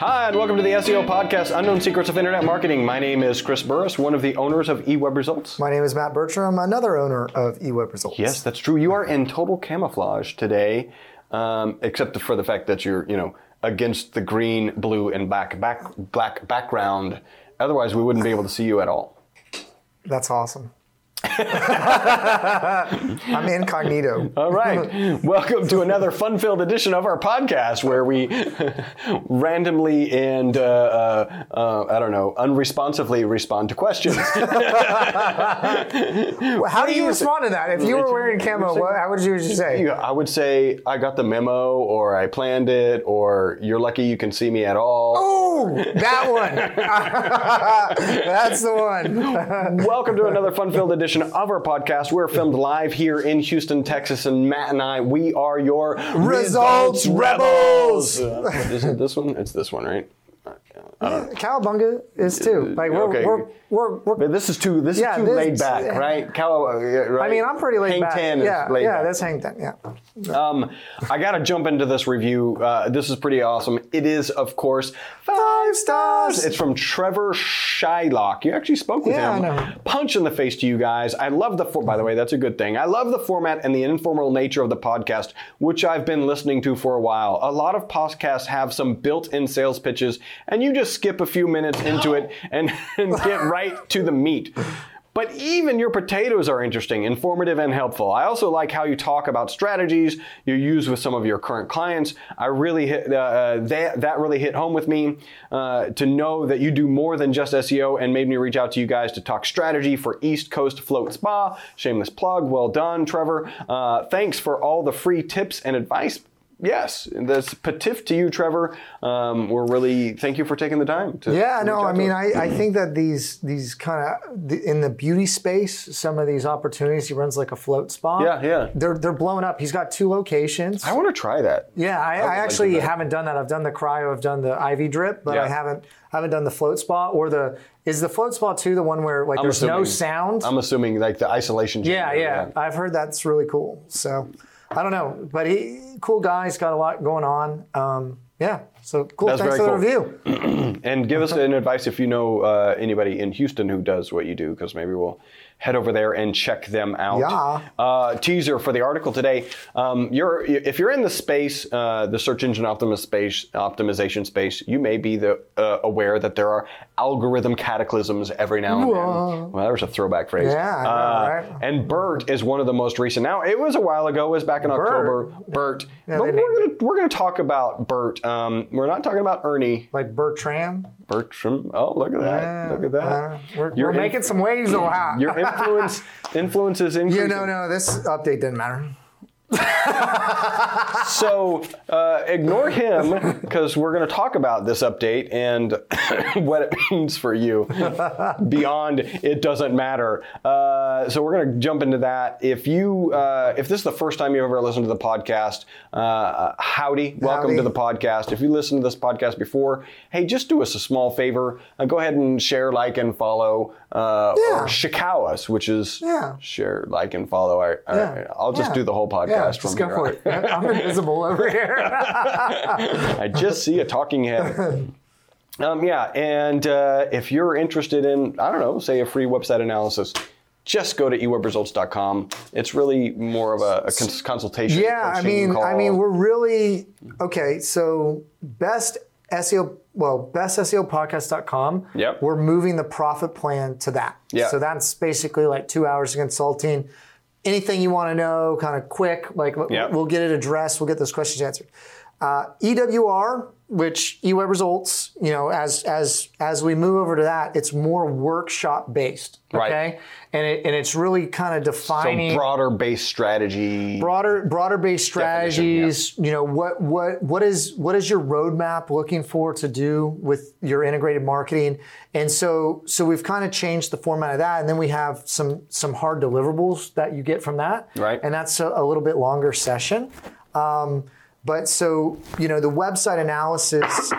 Hi, and welcome to the SEO podcast, Unknown Secrets of Internet Marketing. My name is Chris Burres, one of the owners of eWeb Results. My name is Matt Bertram, another owner of eWeb Results. Yes, that's true. You are in total camouflage today, um, except for the fact that you're, you know, against the green, blue, and black back black background. Otherwise, we wouldn't be able to see you at all. That's awesome. I'm incognito. All right. Welcome to another fun filled edition of our podcast where we randomly and, uh, uh, uh, I don't know, unresponsively respond to questions. How do you respond to that? If you were wearing camo, what, how would you say? I would say I got the memo, or I planned it, or you're lucky you can see me at all. Oh, that one. That's the one. Welcome to another fun-filled edition of our podcast. We're filmed live here in Houston, Texas, and Matt and I, we are your Results Rebels. Uh, is it this one? It's this one, right? Cowabunga is too. Like we're, Okay. we're, we're, we're this is too. This Yeah, is too this- laid back, right? Uh, right? I mean, I'm pretty laid Hang back. Ten is yeah, laid yeah, back. that's hang ten. Yeah. Um, I got to jump into this review. Uh, this is pretty awesome. It is, of course, Five stars. It's from Trevor Shylock. You actually spoke with Yeah, him. I know. Punch in the face to you guys. I love the. For- By the way, that's a good thing. I love the format and the informal nature of the podcast, which I've been listening to for a while. A lot of podcasts have some built-in sales pitches, and you just skip a few minutes into it and, and get right to the meat. But even your potatoes are interesting, informative, and helpful. I also like how you talk about strategies you use with some of your current clients. I really hit, uh, uh, that, that really hit home with me uh, to know that you do more than just SEO and made me reach out to you guys to talk strategy for East Coast Float Spa. Shameless plug. Well done, Trevor. Uh, thanks for all the free tips and advice. Yes, that's patif to you, Trevor. Um, we're really thank you for taking the time. To Yeah, no, I mean. I, I think that these these kind of in the beauty space, some of these opportunities, he runs like a float spa. Yeah, yeah. They're they're blowing up. He's got two locations. I want to try that. Yeah, I, would I actually that. haven't done that. I've done the cryo, I've done the IV drip, but Yeah. I haven't I haven't done the float spa or the is the float spa too the one where like there's no sound. I'm assuming like the isolation. yeah, chamber, yeah, I've heard that's really cool. So I don't know, but he cool guy. He's got a lot going on. Um, yeah, so cool. That's Thanks for the review. And give us an advice if you know uh, anybody in Houston who does what you do, because maybe we'll head over there and check them out. Yeah. Uh, teaser for the article today. Um, you're if you're in the space, uh, the search engine space, optimization space, you may be the, uh, aware that there are algorithm cataclysms every now and Whoa. then. Well, there's a throwback phrase. Yeah, know, Uh, right? And BERT is one of the most recent. Now, it was a while ago. It was back in October. BERT. Yeah, but we're gonna we're gonna talk about BERT. Um, we're not talking about Ernie. Like Bertram. Bertram. Oh, look at that! look at that! Uh, we're we're in- making some waves, though. huh? Your influence influences is You no, no, this update didn't matter. So uh, ignore him because we're going to talk about this update and what it means for you. Beyond it doesn't matter. Uh, so we're going to jump into that. If you uh, if this is the first time you've ever listened to the podcast, uh, howdy, welcome Howdy. to the podcast. If you listened to this podcast before, hey, just do us a small favor. Uh, go ahead and share, like, and follow, uh, Yeah. or which is Yeah. share, like, and follow. I, I, Yeah. I'll just do the whole podcast From just go here for it. I'm invisible over here. I just see a talking head. Um, yeah, and uh, if you're interested in, I don't know, say a free website analysis, just go to ewebresults.com. It's really more of a, a cons- consultation. Yeah, I mean, I mean, we're really okay. So best SEO, well, bestseopodcast.com. Yep. We're moving the profit plan to that. Yeah. So that's basically like two hours of consulting. Anything you want to know, kind of quick, like Yep. we'll get it addressed. We'll get those questions answered. Uh, EWR, which eWeb results, you know, as as as we move over to that, it's more workshop based. Right. Okay. And it and it's really kind of so defining broader based strategy. broader broader based strategies you know what what what is what is your roadmap looking for to do with your integrated marketing and so so we've kind of changed the format of that and then we have some some hard deliverables that you get from that Right. and that's a, a little bit longer session um, but so you know the website analysis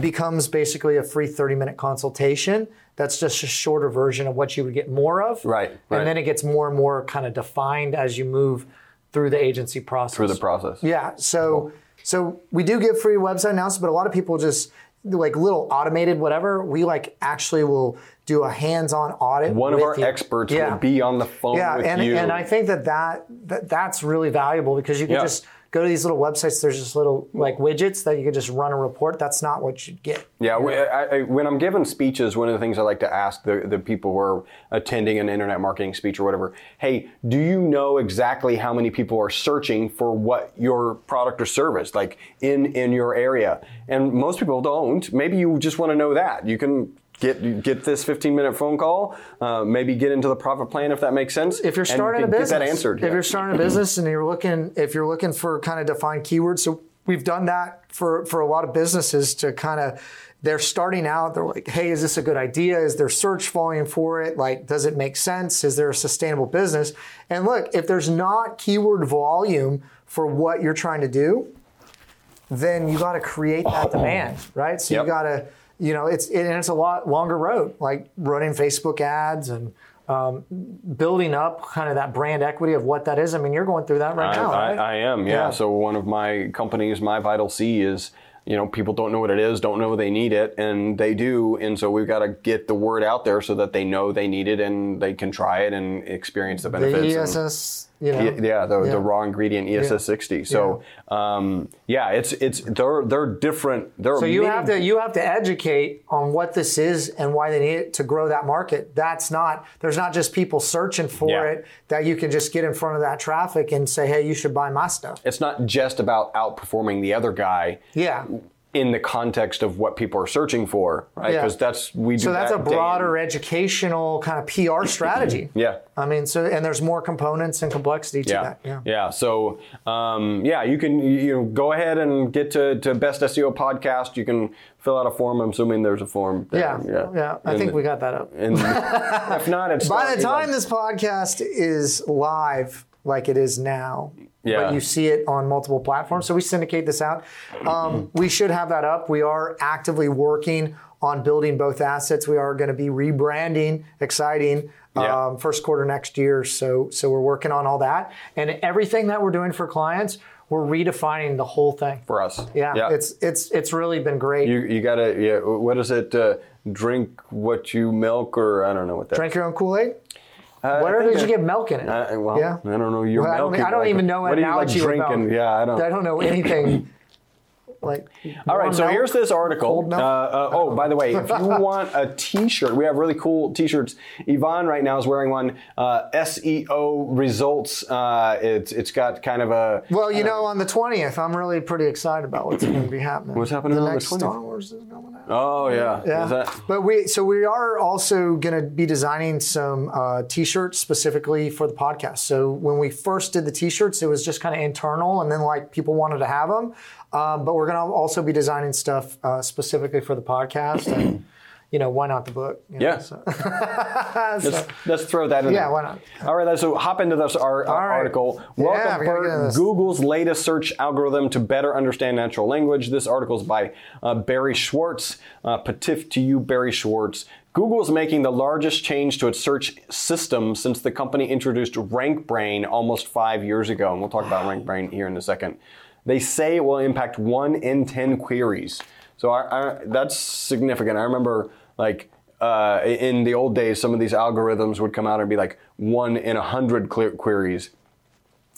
becomes basically a free 30 minute consultation that's just a shorter version of what you would get more of Right, right. and then it gets more and more kind of defined as you move through the agency process. through the process. Yeah. So so we do give free website analysis, but a lot of people just like little automated whatever, we like actually will do a hands-on audit. One of our you. experts Yeah. will be on the phone Yeah, with and, you. and I think that, that that that's really valuable because you can Yeah. just go to these little websites. There's just little like widgets that you can just run a report. That's not what you get. Yeah, I, I, when I'm giving speeches, one of the things I like to ask the, the people who are attending an internet marketing speech or whatever, hey, do you know exactly how many people are searching for what your product or service, like in in your area? And most people don't. Maybe you just want to know that. You can get get this 15 minute phone call, uh, maybe get into the profit plan if that makes sense. if you're starting a business, get that answered. if yeah. you're starting a business and you're looking, if you're looking for kind of defined keywords, so we've done that for for a lot of businesses to kind of. They're starting out. They're like, "Hey, is this a good idea? Is there search volume for it? Like, does it make sense? Is there a sustainable business?" And look, if there's not keyword volume for what you're trying to do, then you got to create that demand, right? So Yep. you got to, you know, it's and it's a lot longer road, like running Facebook ads and um, building up kind of that brand equity of what that is. I mean, you're going through that right I, now, I, right? I am, yeah. Yeah. So one of my companies, My Vital C, is you know people don't know what it is, don't know they need it, and they do, and so we've got to get the word out there so that they know they need it and they can try it and experience the the benefits. and- ESS, you know, yeah, yeah, the, Yeah. the raw ingredient ESS 60. So um, yeah, it's it's they're they're different. They're So you have to you have to educate on what this is and why they need it to grow that market. That's not there's not just people searching for Yeah. it that you can just get in front of that traffic and say, hey, you should buy my stuff. It's not just about outperforming the other guy. Yeah. In the context of what people are searching for, right? Yeah. Because that's we do. So that's a that day broader educational kind of PR strategy. Yeah. I mean, so and there's more components and complexity to Yeah. that. Yeah. Yeah. So, um, yeah, you can you know go ahead and get to, to Best SEO Podcast. You can fill out a form. I'm assuming there's a form. there. Yeah, yeah, I And- think we got that up. And if not, it's By the time this podcast is live, like it is now, Yeah. but you see it on multiple platforms, so we syndicate this out. Um, we should have that up. We are actively working on building both assets. We are going to be rebranding, exciting. Yeah. Um, first quarter next year, so so we're working on all that, and everything that we're doing for clients, we're redefining the whole thing. for us. Yeah, it's it's it's really been great. you you gotta yeah. What is it? Uh, drink what you milk, or I don't know what that. Drink your own Kool Aid. Uh, Where did you get milk in it? Uh, well, Yeah. I don't know. Your Well, I don't. I don't even know what do you like drinking. milk. Yeah, I don't. I don't know anything. Like. All right, so milk, here's this article. Uh, uh, oh, by the way, if you want a T-shirt, we have really cool T-shirts. Yvonne right now is wearing one. Uh, SEO results. Uh, it's it's got kind of a Well, you know, on the twentieth, I'm really pretty excited about what's going to be happening. What's happening the on the next 20th? Star Wars is coming out. oh yeah, Yeah, that- but we so we are also going to be designing some uh, t-shirts specifically for the podcast. So when we first did the t-shirts, it was just kind of internal, and then like people wanted to have them. Um, but we're going to also be designing stuff uh, specifically for the podcast, and you know, why not the book? You know, Yeah. so- Let's, let's throw that in Yeah, there. why not? All right, so hop into this ar- uh, right. article. Welcome, we gotta get into Bert. Google's latest search algorithm to better understand natural language. This article is by uh, Barry Schwartz. Uh, Patif to you, Barry Schwartz. Google is making the largest change to its search system since the company introduced RankBrain almost five years ago. And we'll talk about RankBrain here in a second. They say it will impact one in 10 queries. So I, I, that's significant. I remember, like, uh, in the old days, some of these algorithms would come out and be like one in a hundred clear queries.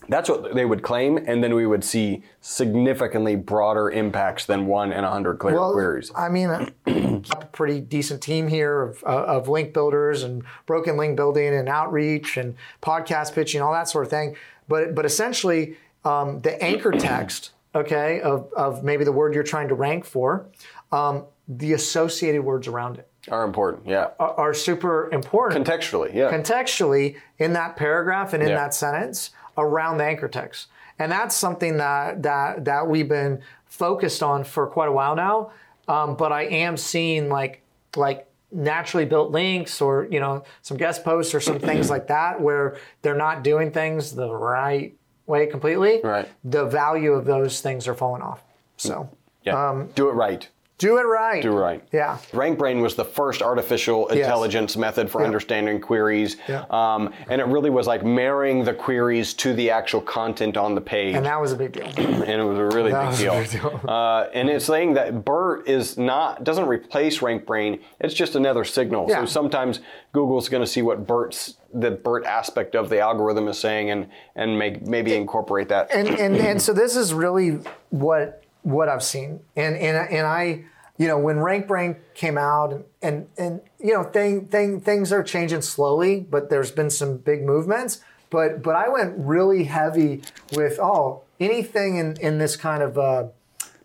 That's what they would claim, and then we would see significantly broader impacts than one in a hundred clear queries. I mean, a pretty decent team here of, uh, of link builders and broken link building and outreach and podcast pitching, all that sort of thing. But but essentially, um, the anchor text, okay, of, of maybe the word you're trying to rank for, um, the associated words around it Are important, yeah. are, are super important Contextually, yeah. contextually in that paragraph and in Yeah. that sentence around the anchor text. And that's something that that that we've been focused on for quite a while now. Um, but I am seeing like like naturally built links or you know some guest posts or some things like that where they're not doing things the right way completely. Right. The value of those things are falling off. So yeah. um, Do it right. Do it right. Do right. Yeah. RankBrain was the first artificial intelligence method for understanding queries. Yeah. Um, and it really was like marrying the queries to the actual content on the page. And that was a big deal. and it was a really big was a deal. big deal. Uh, and it's saying that BERT is not doesn't replace RankBrain. It's just another signal. Yeah. So sometimes Google's going to see what BERT's the BERT aspect of the algorithm is saying and and make, maybe incorporate that. and and and so this is really what what I've seen, and and and I, you know, when RankBrain came out, and and, and you know, thing thing things are changing slowly, but there's been some big movements. But but I went really heavy with oh anything in in this kind of. Uh,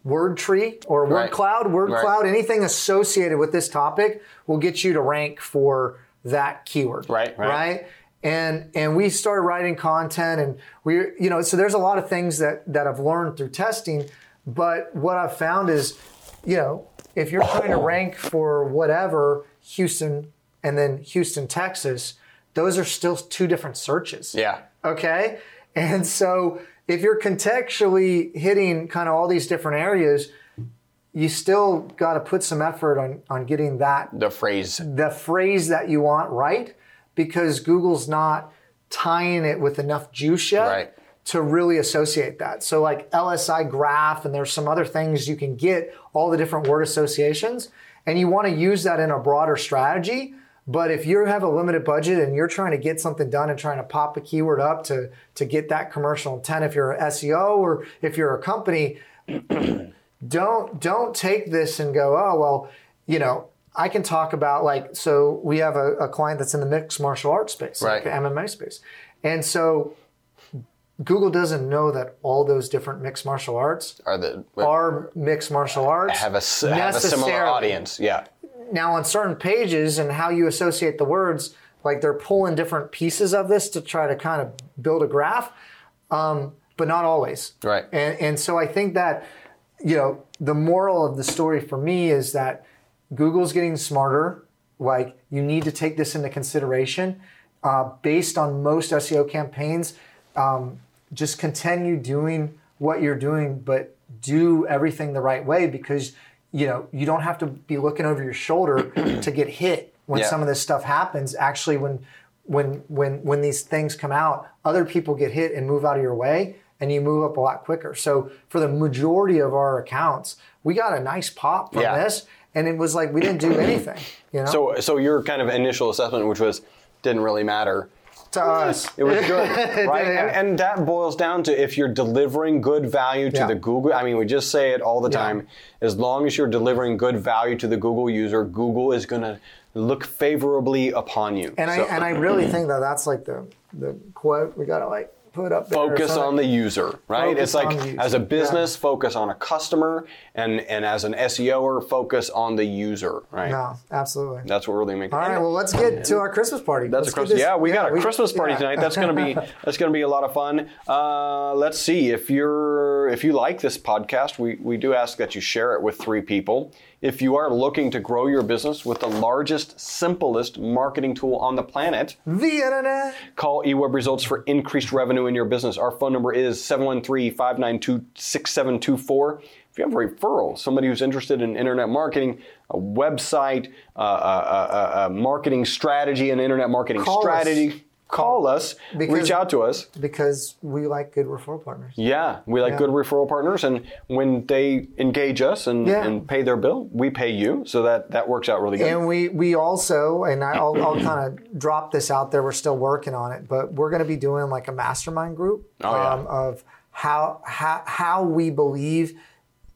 Word tree or word Right. cloud, word Right. cloud, anything associated with this topic will get you to rank for that keyword. Right, right. Right and and we started writing content and we you know so there's a lot of things that that I've learned through testing but what I've found is you know if you're trying to rank for whatever Houston and then Houston Texas those are still two different searches yeah. okay and so if you're contextually hitting kind of all these different areas you still got to put some effort on on getting that The phrase. the phrase that you want right because Google's not tying it with enough juice yet Right. To really associate that. So like LSI graph and there's some other things you can get all the different word associations and you want to use that in a broader strategy. But if you have a limited budget and you're trying to get something done and trying to pop a keyword up to, to get that commercial intent, if you're a SEO or if you're a company, don't don't take this and go, oh well, you know, I can talk about like so we have a, a client that's in the mixed martial arts space, like Right. the MMA space. And so Google doesn't know that all those different mixed martial arts Are the are mixed martial arts. have a have a similar audience? Yeah. Now on certain pages and how you associate the words, like they're pulling different pieces of this to try to kind of build a graph, um, but not always. Right. And, and so I think that, you know, the moral of the story for me is that Google's getting smarter. Like you need to take this into consideration. Uh, based on most SEO campaigns, um, just continue doing what you're doing, but do everything the right way because you know you don't have to be looking over your shoulder to get hit when Yeah. some of this stuff happens. Actually, when when when when these things come out, other people get hit and move out of your way, and you move up a lot quicker. So for the majority of our accounts, we got a nice pop from Yeah. this, and it was like we didn't do anything. You know, So so your kind of initial assessment, which was didn't really matter. To us, It was good, right? Yeah. And, and that boils down to if you're delivering good value to Yeah. the Google. I mean, we just say it all the Yeah. time. As long as you're delivering good value to the Google user, Google is going to look favorably upon you. and I and I really think that that's like the the quote we gotta like put up there. focus on the user, right? Focus it's like on the user. as a business, focus on a customer, and and as an SEOer, focus on the user, right? No, absolutely. That's what really makes. All right, well, let's get to our Christmas party. That's Let's a Christmas. Yeah, we got a we- Christmas party yeah. tonight. That's gonna be that's gonna be a lot of fun. Uh, let's see if you're if you like this podcast, we we do ask that you share it with three people. If you are looking to grow your business with the largest, simplest marketing tool on the planet, the internet. call eWeb Results for increased revenue in your business. Our phone number is 713-592-6724. If you have a referral, somebody who's interested in internet marketing, a website, a, a, a- a marketing strategy, an internet marketing Call us. Call us, Because- reach out to us. Because we like good referral partners. Yeah, we like Yeah. good referral partners, and when they engage us and, Yeah. and pay their bill, we pay you, so that that works out really good. And we we also, and I'll, I'll kind of drop this out there. We're still working on it, but we're going to be doing like a mastermind group Oh, yeah. um, of how how how we believe,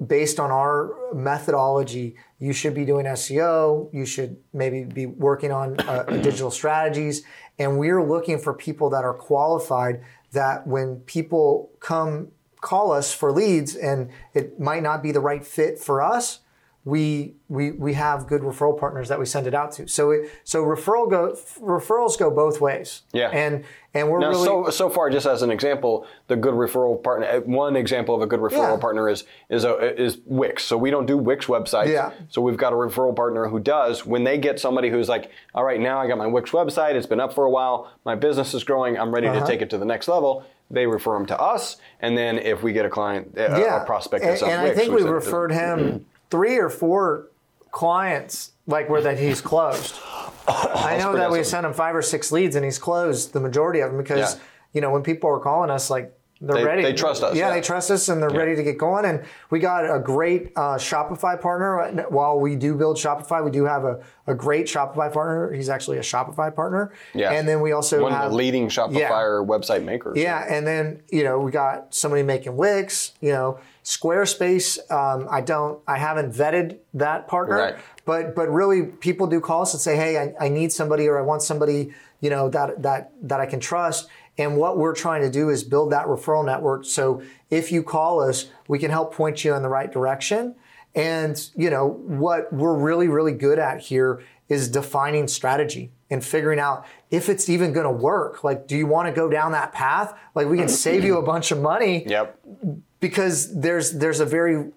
based on our methodology, you should be doing SEO. You should maybe be working on uh, digital strategies, and we're looking for people that are qualified. That when people come call us for leads, and it might not be the right fit for us we we we have good referral partners that we send it out to. So it, so referral go referrals go both ways. Yeah. And and we're Now, really so so far, just as an example, the good referral partner. uh, One example of a good referral Yeah. partner is is a, is Wix. So we don't do Wix websites. Yeah. So we've got a referral partner who does. When they get somebody who's like, all right, now I got my Wix website. It's been up for a while. My business is growing. I'm ready Uh-huh. to take it to the next level. They refer them to us, and then if we get a client, a, yeah a prospect and, and I think we we send to them. referred him three or four clients like where that he's closed. I know that we awesome. sent him five or six leads and he's closed the majority of them because Yeah. you know when people are calling us like they're They- ready. they trust us, Yeah, yeah. they trust us and they're ready to get going. And we got a great uh, Shopify partner. While we do build Shopify, we do have a, a great Shopify partner. He's actually a Shopify partner. Yeah. And then we also One have of the leading Shopify Yeah. website makers. yeah, and then you know we got somebody making Wix. You know, Squarespace. Um, I don't. I haven't vetted that partner. Right. But but really, people do call us and say, "Hey, I, I need somebody, or I want somebody, you know, that that that I can trust." And what we're trying to do is build that referral network. So if you call us, we can help point you in the right direction. And you know what we're really really good at here is defining strategy and figuring out if it's even going to work. Like, do you want to go down that path? Like, we can save you a bunch of money Yep. Because there's there's a very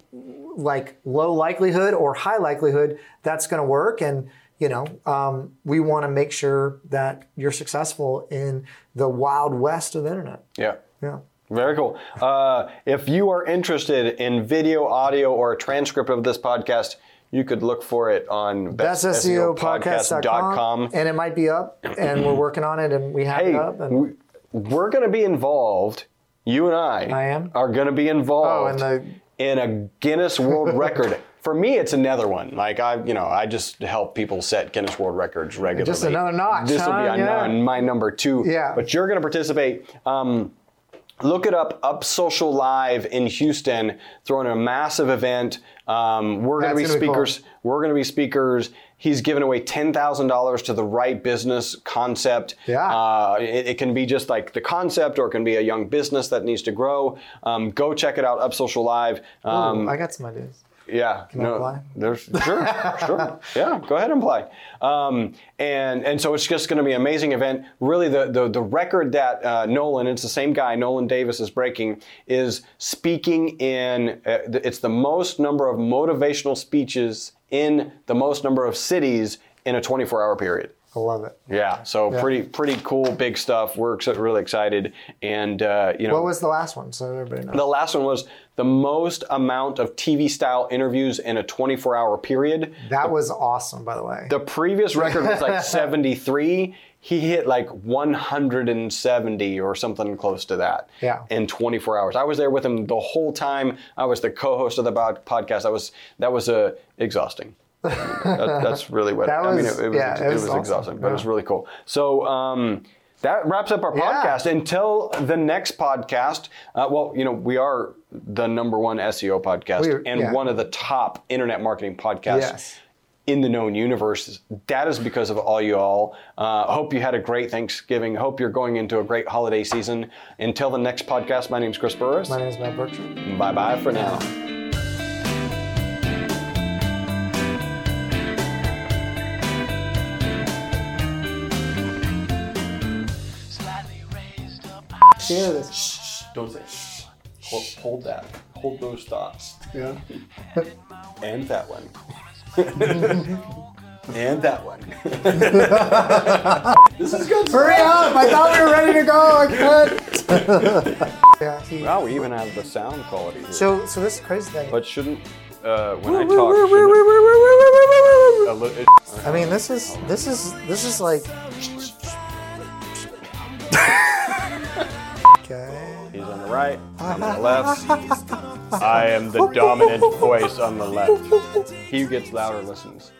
like low likelihood or high likelihood that's going to work and you know um, we want to make sure that you're successful in the wild west of the internet Yeah. yeah Very cool. Uh, if you are interested in video, audio, or a transcript of this podcast, you could look for it on bestseopodcast.com and it might be up and we're working on it and we have Hey, it up and we, we're going to be involved. You and I, I am? are going to be involved Oh, and in a Guinness World Record. For me, it's another one. Like I, you know, I just help people set Guinness World Records regularly. Just another notch, This will be huh? a, Yeah. my number two. Yeah. But you're going to participate. Um, look it up up social live in houston throwing a massive event um, we're going to be gonna be cool. speakers we're going to be speakers he's giving away $10000 to the right business concept. Yeah. uh, it, it can be just like the concept or it can be a young business that needs to grow. Um, go check it out up social live um, Ooh, i got some ideas yeah, I no, apply? there's sure, sure, yeah. Go ahead and play. Um, and and so it's just going to be an amazing event. Really, the the, the record that uh, Nolan, it's the same guy, Nolan Davis is breaking, is speaking in. Uh, it's the most number of motivational speeches in the most number of cities in a 24-hour period. I love it Yeah, so pretty pretty cool, big stuff. We're ex- really excited, and uh, you know, what was the last one so everybody knows the last one was the most amount of TV style interviews in a 24 hour period. that was awesome by the way The previous record was like 73. He hit like 170 or something close to that Yeah. in 24 hours. I was there with him the whole time. I was the co-host of the podcast. That was that was uh, exhausting. That, that's really what That I mean. It, it was, yeah, it it was, was awesome. exhausting, but it was really cool. So. Um, that wraps up our Yeah. podcast. Until the next podcast, uh, well, you know, we are the number one SEO podcast We're- and yeah. one of the top internet marketing podcasts Yes. in the known universe. That is because of all you all. Uh, hope you had a great Thanksgiving. Hope you're going into a great holiday season. Until the next podcast, my name is Chris Burres. my name is matt bertram Bye bye for now. Hear this Don't say. Hold, hold that. Hold those thoughts. yeah And that one. and that one. this is good. hurry up i thought we were ready to go i could yeah he, Wow, we even have the sound quality here. so so this is crazy thing but shouldn't uh, when I talk, shouldn't, a li- it- I mean, this is this is this is like. Right, I'm the left. I am the dominant voice on the left. He gets louder listens.